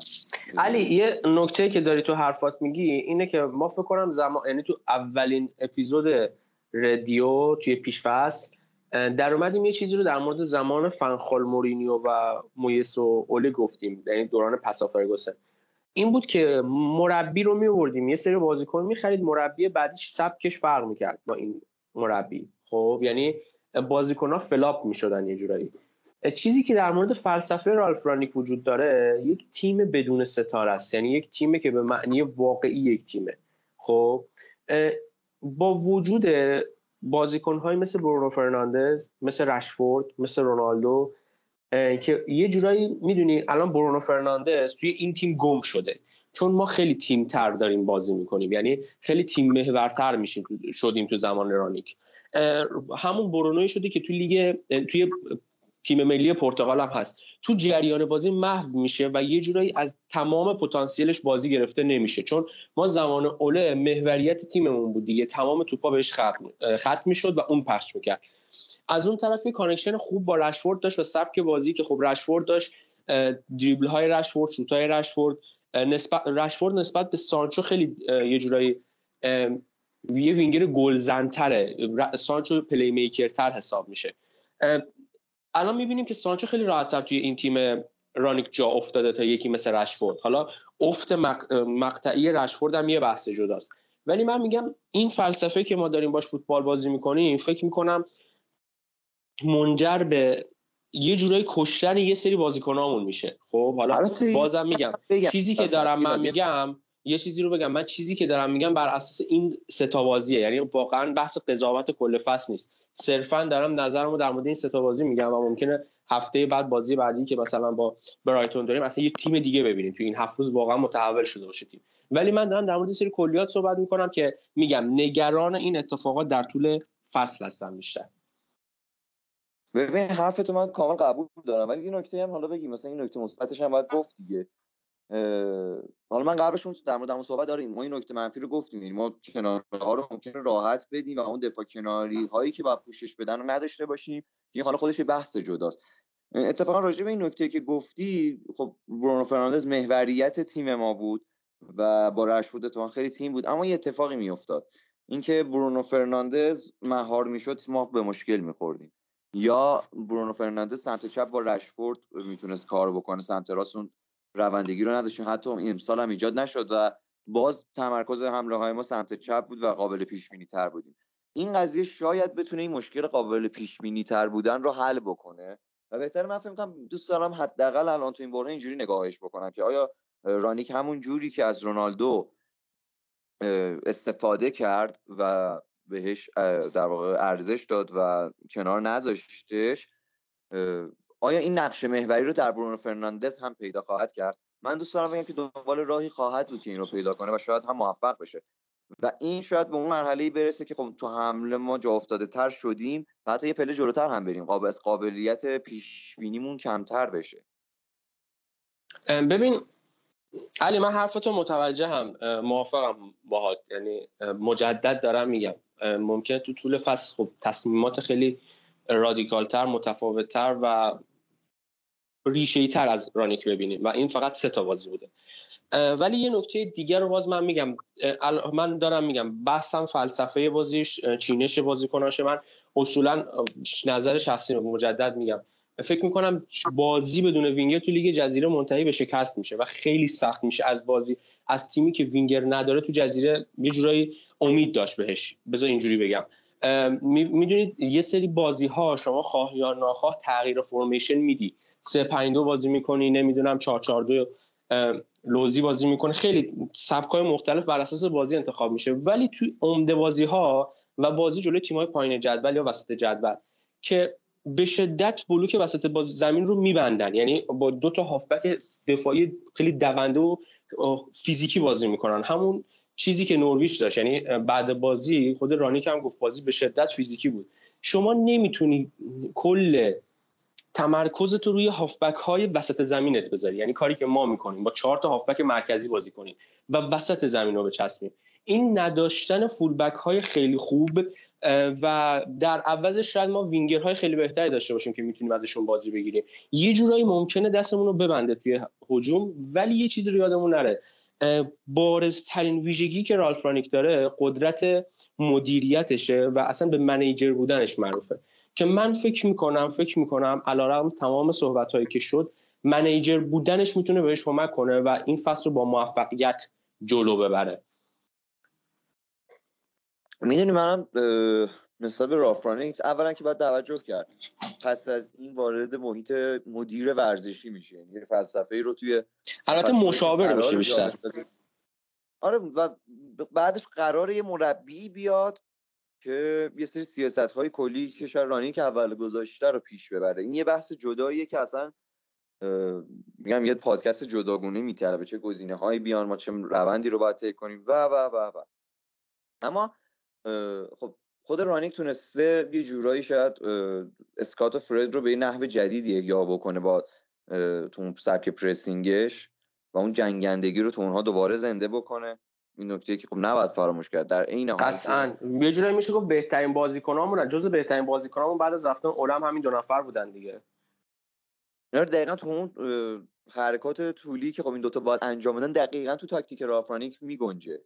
S1: علی یه نکته که داری تو حرفات میگی اینه که ما فکر کنم زمان یعنی تو اولین اپیزود ردیو توی پیشفصل در اومدیم یه چیزی رو در مورد زمان فن‌خال مورینیو و مویس و اوله گفتیم یعنی دوران پسا این بود که مربی رو میوردیم یه سری بازیکن می‌خرید مربی بعدیش سبکش فرق می‌کرد با این مربی. خب یعنی بازیکن ها flop می‌شدن یه جورایی. چیزی که در مورد فلسفه رالف رانیک وجود داره یک تیم بدون ستاره است. یعنی یک تیمه که به معنی واقعی یک تیمه. خب با وجود بازیکنهای مثل برونو فرناندز مثل رشفورد مثل رونالدو که یه جورایی می‌دونی الان برونو فرناندز توی این تیم گم شده. چون ما خیلی تیم تر داریم بازی می‌کنیم. یعنی خیلی تیم محورتر میشیم شدیم تو زمان رانیک. همون برونوی شده که توی لیگ توی تیم ملی پرتغال هم هست. تو جریان بازی محو میشه و یه جورایی از تمام پتانسیلش بازی گرفته نمیشه. چون ما زمان اوله محوریت تیممون بود دیگه. تمام توپا بهش ختم می‌شد و اون پخش می‌کرد. از اون طرف یه connection خوب با رشفورد داشت و سبک بازی که خب رشفورد داشت دریبل های رشفورد شوت های رشفورد نسبت رشفورد نسبت به سانچو خیلی یه جورایی یه وینگر گلزنتره. سانچو playmaker تر حساب میشه. الان می‌بینیم که سانچو خیلی راحتتر توی این تیم رانیک جا افتاده تا یکی مثل رشفورد. حالا افت مقطعی رشفورد هم یه بحث جداست. ولی من میگم این فلسفه که ما داریم باش فوتبال بازی می‌کنیم فکر می‌کنم منجر به یه جورایی کشتن یه سری بازیکنامون میشه. خب حالا بازم میگم چیزی که دارم من میگم یه چیزی رو بگم. من چیزی که دارم میگم بر اساس این ستا بازیه. یعنی واقعا بحث قضاوت کل فصل نیست. صرفا دارم نظرمو در مورد این ستا بازی میگم و ممکنه هفته بعد بازی بعدی که مثلا با برایتون داریم اصلا یه تیم دیگه ببینیم. تو این هفت روز واقعا متحول شده باشه تیم. ولی من دارم در مورد سری کلیات صحبت می‌کنم که میگم نگران این اتفاقات در طول فصل هستم بیشتر.
S2: ببین حرفتو من کامل قبول دارم. ولی این نکته هم حالا بگیم. مثلا این نکته مثبتش هم باید گفت دیگه. حالا من قبلش در مورد صحبت داریم ما این نکته منفی رو گفتیم یعنی ما کناره ها رو ممکنه راحت بدیم و اون دفاع کناری هایی که باید پوشش بدن رو نداشته باشیم که حالا خودش بحث جداست. اتفاقا راجع به این نکته که گفتی خب برونو فرناندز محوریت تیم ما بود و با رشفورد اتفاقا خیلی تیم بود اما یه اتفاقی میافتاد. اینکه برونو فرناندز مهار می‌شد ما به مشکل میخوردیم. یا برونو فرناندز سمت چپ با رشفورد می‌تونست کار بکنه سمت راست روندگی رو نداشتیم. حتی امسال هم ایجاد نشد و باز تمرکز حمله های ما سمت چپ بود و قابل پیش بینی تر بودیم. این قضیه شاید بتونه این مشکل قابل پیش بینی تر بودن رو حل بکنه و بهتر من فکر کنم دوست دارم حداقل الان تو این بره اینجوری نگاهش بکنم که آیا رانیک همون جوری که از رونالدو استفاده کرد و بهش در واقع ارزش داد و کنار نذاشتش آیا این نقش محوری رو در برونو فرناندز هم پیدا خواهد کرد؟ من دوست دارم بگم که دنبال راهی خواهد بود که این رو پیدا کنه و شاید هم موفق بشه. و این شاید به اون مرحله برسه که خب تو حمله ما جا افتاده تر شدیم و حتی یه پله جلوتر هم بریم. قابل از قابلیت پیش بینیمون کمتر بشه.
S1: ببین علی من حرفتو متوجه هم موافقم باهات. یعنی مجدد دارم میگم. ممکنه تو طول فصل خب تصمیمات خیلی رادیکالتر متفاوتتر و ریشه تر از رانیک ببینیم و این فقط سه تا بازی بوده. ولی یه نکته دیگر رو باز من میگم. من دارم میگم بحثم فلسفه بازیش چینش بازیکناشه من. اصولا نظر شخصی رو مجدد میگم. فکر می‌کنم بازی بدون وینگر تو لیگ جزیره منتهی به شکست میشه و خیلی سخت میشه از بازی از تیمی که وینگر نداره تو جزیره یه جورایی امید داشت بهش. بذار اینجوری بگم. می‌دونید یه سری بازی ها شما خواه یا ناخواه تغییر فرمیشن میدی. سه 5 دو بازی می‌کنی نمی‌دونم 4 4 دو لوزی بازی می‌کنه خیلی سبکای مختلف بر اساس بازی انتخاب میشه. ولی توی عمده بازی ها و بازی جلوی تیم‌های پایین جدول یا وسط جدول که به شدت بلوک وسط بازی زمین رو میبندن. یعنی با دو تا هافبک دفاعی خیلی دونده و فیزیکی بازی می‌کنن. همون چیزی که نورویش داشت. یعنی بعد بازی خود رانیک هم گفت بازی به شدت فیزیکی بود. شما نمی‌تونی کل تمرکز تو روی هافبک های وسط زمینت بذاری. یعنی کاری که ما می‌کنیم با چهار تا هافبک مرکزی بازی کنیم و وسط زمین رو بچسبیم. این نداشتن فولبک های خیلی خوب و در عوضش شاید ما وینگر های خیلی بهتری داشته باشیم که می‌تونیم ازشون بازی بگیریم. یه جورایی ممکنه دستمون رو ببنده توی هجوم ولی یه چیزی رو یادمون نره. بارزترین ویژگی که رالف رانیک داره قدرت مدیریتشه و اصلا به منیجر بودنش معروفه. که من فکر می‌کنم فکر می‌کنم علارم تمام صحبت هایی که شد منیجر بودنش می‌تونه بهش کمک کنه و این فصل رو با موفقیت جلو ببره.
S2: می‌دونی منم به رافرانینگ اولا که باید توجه کرد پس از این وارد محیط مدیر ورزشی میشه یعنی فلسفه ای رو توی
S1: البته مشاور میشه بیشتر.
S2: آره و بعدش قرار یه مربی بیاد که یه سری سیاست های کلی که رانی که اول گذاشته رو پیش ببره. این یه بحث جداییه که اصلا میگم یه پادکست جداگونه میطلبه چه گزینه هایی بیان ما چه روندی رو باید طی کنیم. و و و و. اما خب خود رانیک تونسته یه جورایی شاید اسکات و فرد رو به یه نحو جدیدی یا بکنه با تو سبک پرسینگش و اون جنگندگی رو تو اونها دوباره زنده بکنه. این نکته که خب نباید فراموش کرد. در عین
S1: حال قطعا. یه جورایی میشه گفت بهترین بازیکنامون جز بهترین بازیکنامون بعد از رفتن اولم همین دو نفر بودن دیگه.
S2: اینا دقیقا تو اون حرکات طولی که خب این دوتا باید انجام بدن دقیقا تو تاکتیک رافرانیک میگنجه.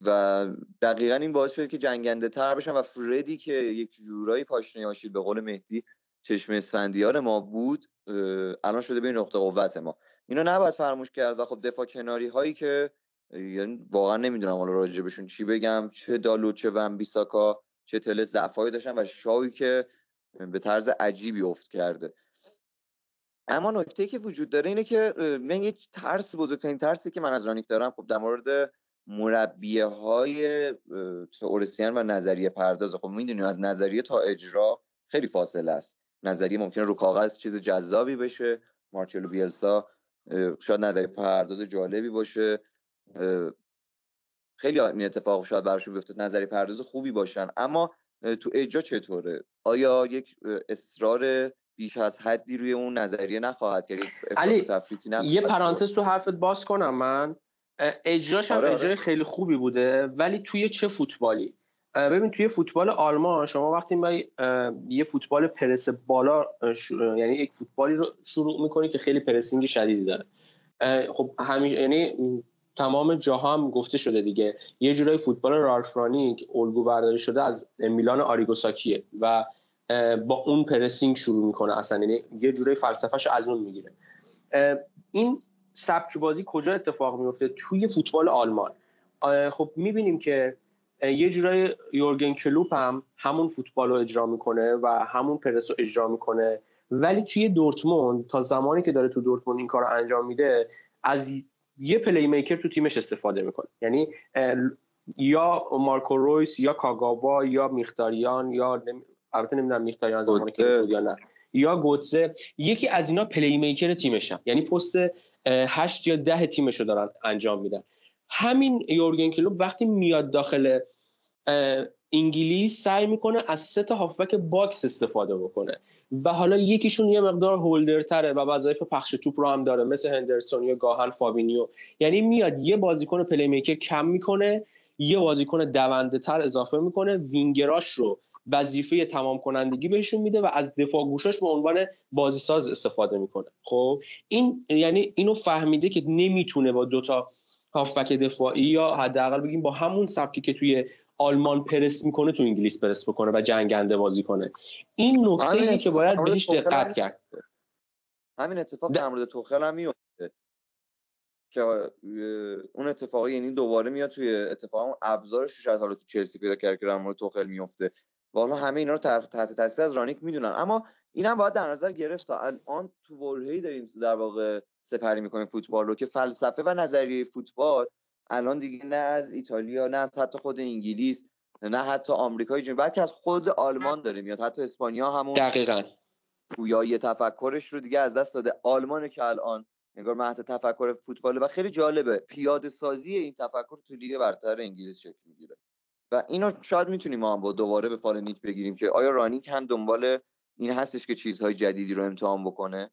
S2: و دقیقا این باعث شده که جنگنده تر بشن و فردی که یک جورایی پاشنه آشیل به قول مهدی چشم اسفندیار ما بود الان شده به نقطه قوت ما. اینو نباید فراموش کرد و خب دفاع کناری هایی که یعنی واقعا نمی‌دونم حالا راجع بهشون چی بگم چه دالو چه ون بیساکا چه تل ضعفایی داشتن و شاوی که به طرز عجیبی افت کرده. اما نکته که وجود داره اینه که من یه ترس بزرگترین ترسی که من از رانیک دارم خب در مورد مربیه های تئوریسین و نظریه پرداز. خب می‌دونیم از نظریه تا اجرا خیلی فاصله است. نظریه ممکنه رو کاغذ چیز جذابی بشه. مارچلو بیلسا شاید نظریه پرداز جالبی باشه. خیلی این اتفاق شاید براشون بیفته نظریه پرداز خوبی باشن. اما تو اجرا چطوره؟ آیا یک اصرار بیش از حدی روی اون نظریه نخواهد کرد؟
S1: علی یه پرانتز تو حرفت باز کنم من. اجراش هم آره, آره. خیلی خوبی بوده ولی توی چه فوتبالی؟ ببین توی فوتبال آلمان شما وقتی یه فوتبال پرس بالا یعنی یک فوتبالی رو شروع می‌کنی که خیلی پرسینگ شدیدی داره. خب همین یعنی تمام جاها هم گفته شده دیگه. یه جورای فوتبال رالف رانیک الگو برداری شده از میلان آریگوساکیه و با اون pressing شروع می‌کنه اصلا. یعنی یه جورای فلسفهش از اون می‌گیره. این سبک بازی کجا اتفاق میفته توی فوتبال آلمان. خب می‌بینیم که یه جورای یورگن کلوپ هم همون فوتبال رو اجرا می‌کنه و همون پرس رو اجرا می‌کنه. ولی توی دورتموند تا زمانی که داره تو دورتموند این کار رو انجام میده از یه playmaker تو تیمش استفاده می‌کنه. یعنی یا مارکو رویس یا کاگاوا یا میختاریان یا البته نمی‌دونم میختاریان زمانی که بود یا نه. یا گوتزه یکی از اینا playmaker تیمشن یعنی پست هشت یا ده تیمشو دارن انجام میدن. همین یورگن کلوب وقتی میاد داخل انگلیس سعی می‌کنه از سه تا هافبک box استفاده بکنه و حالا یکیشون یه مقدار holder تره و وظایف پخش توپ رو هم داره مثل هندرسون یا گاهاً فابینیو. یعنی میاد یه بازیکن playmaker کم می‌کنه یه بازیکن دونده تر اضافه می‌کنه وینگراش رو وظیفه تمام کنندگی بهشون میده و از دفاع گوشاش به عنوان بازی ساز استفاده می‌کنه. خب این یعنی اینو فهمیده که نمی‌تونه با دوتا هافبک دفاعی یا حداقل بگیم با همون سبکی که توی آلمان پرس می‌کنه تو انگلیس پرس بکنه و جنگنده بازی کنه. این نکته که باید بهش دقت کرد.
S2: همین اتفاق در مورد توخل هم میفته که اون اتفاقی یعنی دوباره میاد توی اتفاق اون ابزارش شاید حالا تو چلسی پیدا کرد که در مورد توخل میفته والا همه اینا رو تحت تاثیر از رانیک می‌دونن. اما اینم باید در نظر گرفت تا الان تو برهه‌ای داریم در واقع سپری می‌کنیم فوتبال رو که فلسفه و نظریه فوتبال الان دیگه نه از ایتالیا نه از حتی خود انگلیس نه حتی آمریکای جنوبی بلکه از خود آلمان داره میاد. حتی اسپانیا همون
S1: دقیقاً.
S2: پویایی تفکرش رو دیگه از دست داده. آلمان که الان نگار محت تفکر فوتبال و خیلی جالبه. پیاده سازی این تفکر تو لیگ برتر انگلیس شکل می‌گیره. و اینو شاید می‌تونیم ما هم با دوباره به فال نیک بگیریم که آیا رانگنیک هم دنبال این هستش که چیزهای جدیدی رو امتحان بکنه؟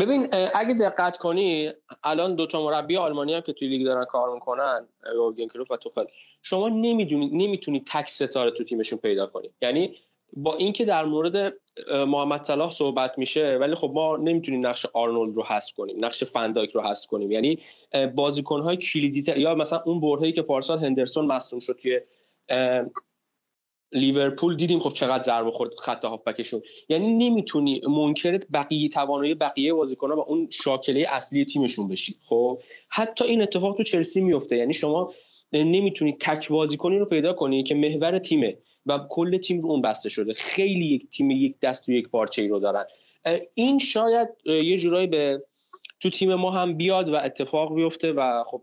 S1: ببین اگه دقت کنی الان دو تا مربی آلمانی هم که توی لیگ دارن کار می‌کنن یورگن کلوپ و توخل شما نمی‌دونی نمی‌تونی تک ستاره تو تیمشون پیدا کنی. یعنی با اینکه در مورد محمد صلاح صحبت میشه ولی خب ما نمی‌تونیم نقش آرنولد رو حذف کنیم نقش فندایک رو حذف کنیم. یعنی بازیکن‌های کلیدی یا مثلا اون برهه‌ای که پارسال هندرسون مصدوم شد توی لیورپول دیدیم خب چقدر ضربه خورد خط هافبکشون. یعنی نمی‌تونی منکرت بقیه توانایی بقیه بازیکن‌ها و اون شاکله اصلی تیمشون بشی. خب حتی این اتفاق تو چلسی میفته یعنی شما نمی‌تونی تک بازیکنی رو پیدا کنی که محور تیمه. و کل تیم رو اون بسته شده. خیلی یک تیم یک دست و یک پارچه ای رو دارن. این شاید یه جورایی به تو تیم ما هم بیاد و اتفاق بیفته و خب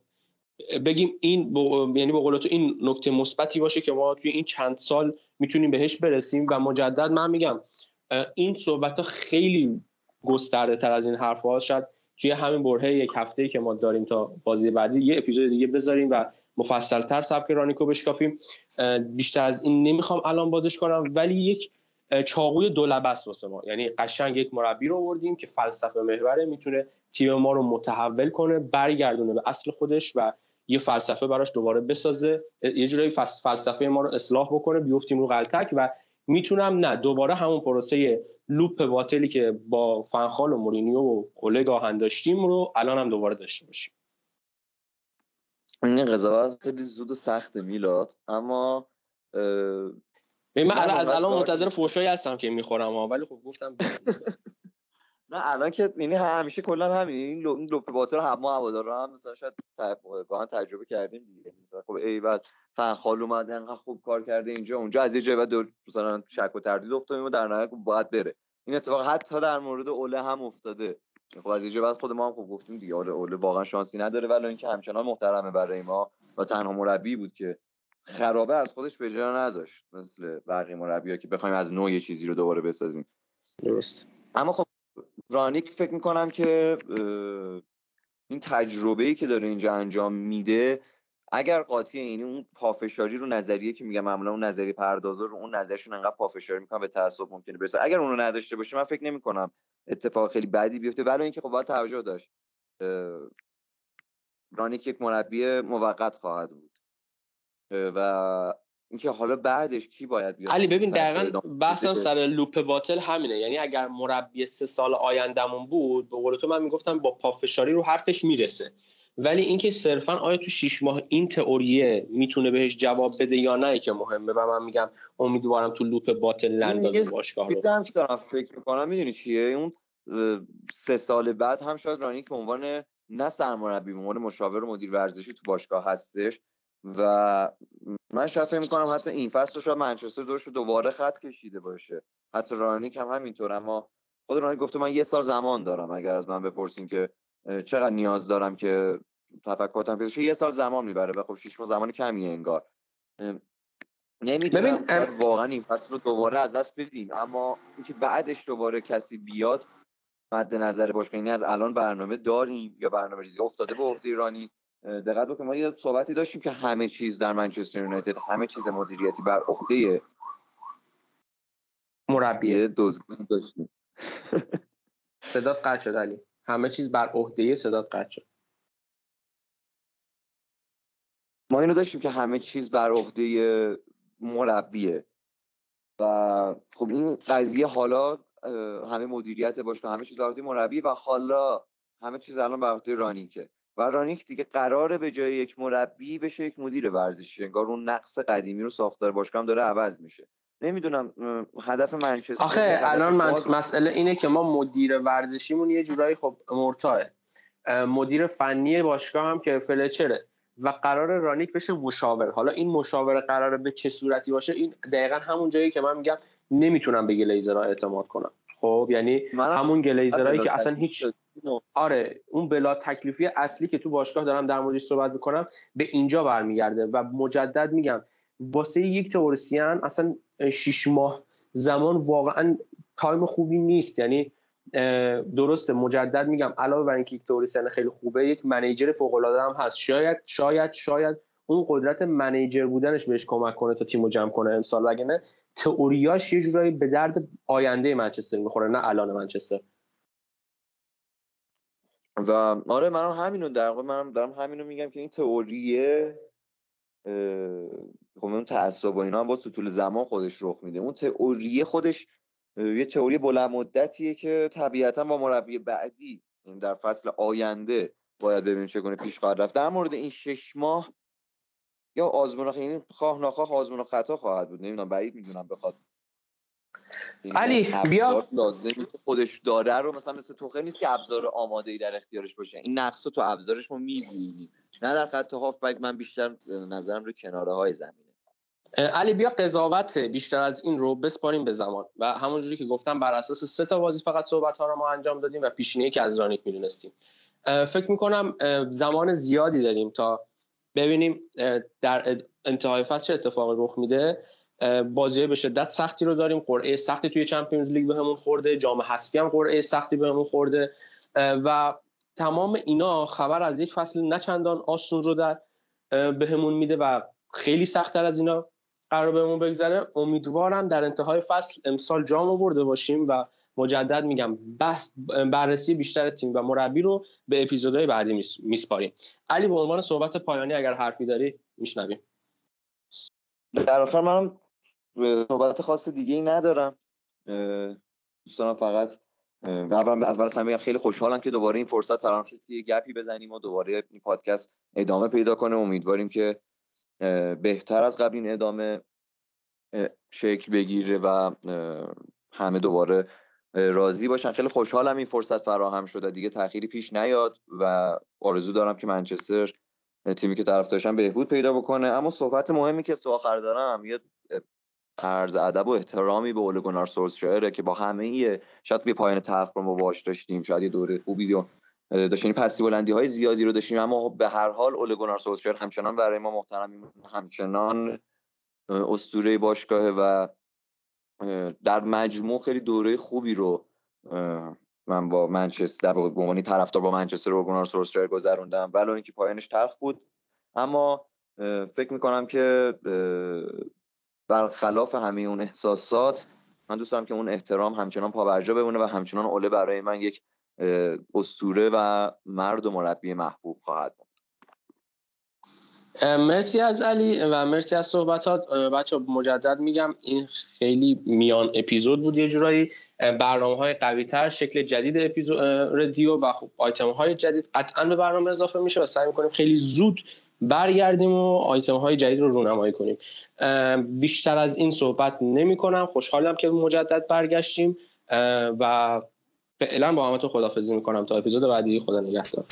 S1: بگیم این یعنی به تو این نکته مثبتی باشه که ما توی این چند سال می‌تونیم بهش برسیم و مجدد من میگم این صحبت ها خیلی گسترده تر از این حرف ها شاید توی همین برهه یک هفته که ما داریم تا بازی بعدی یه اپیزود دیگه بذاریم و مفصل تر سبک رانیکو بشکافیم. بیشتر از این نمی‌خوام الان بازش کنم ولی یک چاقوی دو لبست واسه ما. یعنی قشنگ یک مربی رو آوردیم که فلسفه محوره می‌تونه تیم ما رو متحول کنه برگردونه به اصل خودش و یه فلسفه براش دوباره بسازه. یه جورایی فلسفه ما رو اصلاح بکنه بیفتیم رو غلطک و می‌تونم نه دوباره همون پروسه لوپ باطلی که با فنخال و مورینیو و اوله گاهن داشتیم رو الان هم دوباره داشته باشیم.
S2: این قضاوت خیلی زود و سخت میلاد اما
S1: من از الان منتظر فوشایی هستم که می‌خورم ولی خب گفتم <laughs>
S2: نه الان که یعنی همیشه کلا همین این لوپ باطل هم هوادارا هم مثلا شاید با تجربه کردیم دیگه. مثلا خب ایول فن خال اومد انقدر خوب کار کرده اینجا اونجا از یه جای بعد مثلا شک و تردید افتادیم و در نهایت باید بره. این اتفاق حتی در مورد اوله هم افتاده. خب از یه بعد خود ما هم خوب گفتیم دیگه اوله, اوله واقعا شانسی نداره. ولی اینکه همچنان محترمه برای ما و تنها مربی بود که خرابه از خودش به جا نذاشت مثل بقیه مربی‌ها که بخوایم از نوع یه چیزی رو دوباره بسازیم.
S1: درست.
S2: اما خب رانیک فکر می‌کنم که این تجربه ای که داره اینجا انجام میده اگر قاطی اینی اون پافشاری رو نظریه که میگم معمولا اون نظریه پردازا رو اون نظرشون انقدر پافشاری می‌کنن به تعصب ممکنه برسه. اگر اون رو نداشته باشه من فکر نمی‌کنم اتفاق خیلی بدی بیفته. ولی اینکه خب باید توجه داشت. رانیک یک مربی موقت خواهد بود. و اینکه حالا بعدش کی باید بیاد
S1: علی ببین دقیقا بحثم سر لوپ باطل همینه. یعنی اگر مربی سه سال آیندهمون بود به قول تو من می‌گفتم با پافشاری رو حرفش می‌رسه. ولی اینکه صرفا آیا تو شیش ماه این تئوریه می‌تونه بهش جواب بده یا نه که مهمه و من میگم امیدوارم تو لوپ باطل لندازی باشگاه رو.
S2: که دارم فکر می‌کنم می‌دونی چیه؟ اون سه سال بعد هم شاید رانیک به عنوان نه سرمربی به عنوان مشاور و مدیر ورزشی تو باشگاه هستش و من شاید فکر می‌کنم حتی این فصل رو شاید منچستر دورش رو دوباره خط کشیده باشه. حتی رانیک هم همینطور اما خود رانیک گفته من یه سال زمان دارم اگر از من بپرسین که چقدر نیاز دارم که تفکراتم پیدا یه سال زمان می‌بره و خب شیش ماه زمان کمیه انگار. نمی‌دونم ببین واقعا این فصل رو دوباره از دست بدیم اما اینکه بعدش دوباره کسی بیاد مد نظر باشه یعنی از الان برنامه داریم یا برنامه ریزی افتاده به عهده ایرانی دقت بکنید ما یه صحبتی داشتیم که همه چیز در منچستر یونایتد همه چیز مدیریتی بر عهده
S1: مربی
S2: داشتیم. <laughs>
S1: صدات قطع شد علی. همه چیز بر عهده صدات قطع شد.
S2: ما اینو داشتیم که همه چیز بر عهده مربیه. و خب این قضیه حالا همه مدیریت باشه همه چیز بر عهده مربی و حالا همه چیز الان بر عهده رانیکه. و رانیک دیگه قراره به جای یک مربی بشه یک مدیر ورزشی. انگار اون نقص قدیمی رو ساختار باشگاه داره عوض میشه. نمی‌دونم هدف منچستر
S1: آخه الان من مسئله اینه که ما مدیر ورزشیمون یه جورایی خب مرتاه مدیر فنی باشگاه هم که فلچره و قرار رانیک بشه مشاور. حالا این مشاور قراره به چه صورتی باشه این دقیقا همون جایی که من میگم نمی‌تونم به گلیزرها اعتماد کنم. خب یعنی همون گلیزرهایی که اصلا هیچ آره اون بلا تکلیفی اصلی که تو باشگاه دارم در موردش صحبت می‌کنم به اینجا برمیگرده و مجدد میگم واسه یک تئوریسین اصلا شیش ماه زمان واقعا تایم خوبی نیست. یعنی درسته مجدد میگم علاوه بر اینکه یک تئوریسین خیلی خوبه یک منیجر فوق العاده هم هست. شاید شاید شاید اون قدرت منیجر بودنش بهش کمک کنه تا تیمو جمع کنه امسال. وگرنه تئوریاش یه جورایی به درد آینده منچستر می‌خوره نه الان منچستر.
S2: و آره منم همینو در واقع منم دارم همینو میگم که این تئوریه خب اون تعصب و اینا هم با تو طول زمان خودش رخ میده. اون تئوریه خودش یه تئوری بلند مدتیه که طبیعتا با مربی بعدی یعنی در فصل آینده باید ببینیم چگونه پیش خواهد رفت. در مورد این شش ماه یا آزمون و یعنی خواه ناخواه آزمون و خطا خواهد بود. نمی‌دونم بعید می‌دونم بخواد.
S1: علی بیا.
S2: لازمی که خودش داره رو مثلا مثل توخه نیست که ابزار آماده ای در اختیارش باشه. این نقص تو ابزارش ما می‌بینیم. نه در خط هافبک من بیشتر نظرم رو کناره های زمینه
S1: علی بیا قضاوت بیشتر از این رو بسپاریم به زمان. و همونجوری که گفتم بر اساس سه تا بازی فقط صحبت ها رو ما انجام دادیم و پیشینه که از رانیک می‌دونستیم. فکر می‌کنم زمان زیادی داریم تا ببینیم در انتهای فصل چه اتفاقی رخ میده. بازی به شدت سختی رو داریم. قرعه سختی توی چمپیونز لیگ بهمون خورده. جام حذفی هم قرعه سختی بهمون خورده. و تمام اینا خبر از یک فصل نچندان آسون رو در بهمون میده و خیلی سختتر از اینا قرار بهمون بگذره. امیدوارم در انتهای فصل امسال جام آورده باشیم و مجدد میگم بحث بررسی بیشتر تیم و مربی رو به اپیزودهای بعدی میسپاریم. علی به عنوان صحبت پایانی اگر حرفی داری میشنویم.
S2: در آخر منم صحبت خاص دیگه ای ندارم دوستانم فقط اول اول بگم خیلی خوشحالم که دوباره این فرصت فراهم شد که یه گپی بزنیم و دوباره این پادکست ادامه پیدا کنه. امیدواریم که بهتر از قبل این ادامه شکل بگیره و همه دوباره راضی باشن. خیلی خوشحالم این فرصت فراهم شده دیگه تأخیری پیش نیاد و آرزو دارم که منچستر تیمی که طرف داشتن بهبود پیدا بکنه. اما صحبت مهمی که تو آخر دارم یه عرض ادب و احترامی به اولگونار سولشایر که با همه شاید به پایان تلخ رو باش داشتیم شاید یه دوره خوبی و داشتیم پسی بلندی های زیادی رو داشتیم اما به هر حال اولگونار سولشایر همچنان برای ما محترم همچنان اسطوره باشگاهه و در مجموع خیلی دوره خوبی رو من با منچستر به عنوان طرفدار با منچستر اولگونار سولشایر گذروندم ولو اینکه پایانش تلخ بود. اما فکر می‌کنم که برخلاف همه اون احساسات من دوست دارم که اون احترام همچنان پابرجا بمونه و همچنان اوله برای من یک استوره و مرد و مربی محبوب خواهد بود.
S1: مرسی از علی و مرسی از صحبتات. بچه مجدد میگم این خیلی میان اپیزود بود یه جورایی. برنامه های قوی تر شکل جدید اپیزود ردیو و خب آیتم های جدید قطعا به برنامه اضافه میشه و سعی می‌کنیم خیلی زود برگردیم و آیتم های جدید رو رونمایی کنیم. بیشتر از این صحبت نمی کنم خوشحالم که مجدد برگشتیم. و فعلا با همتون خدافزی می‌کنم. تا اپیزود بعدی خدا نگهدار.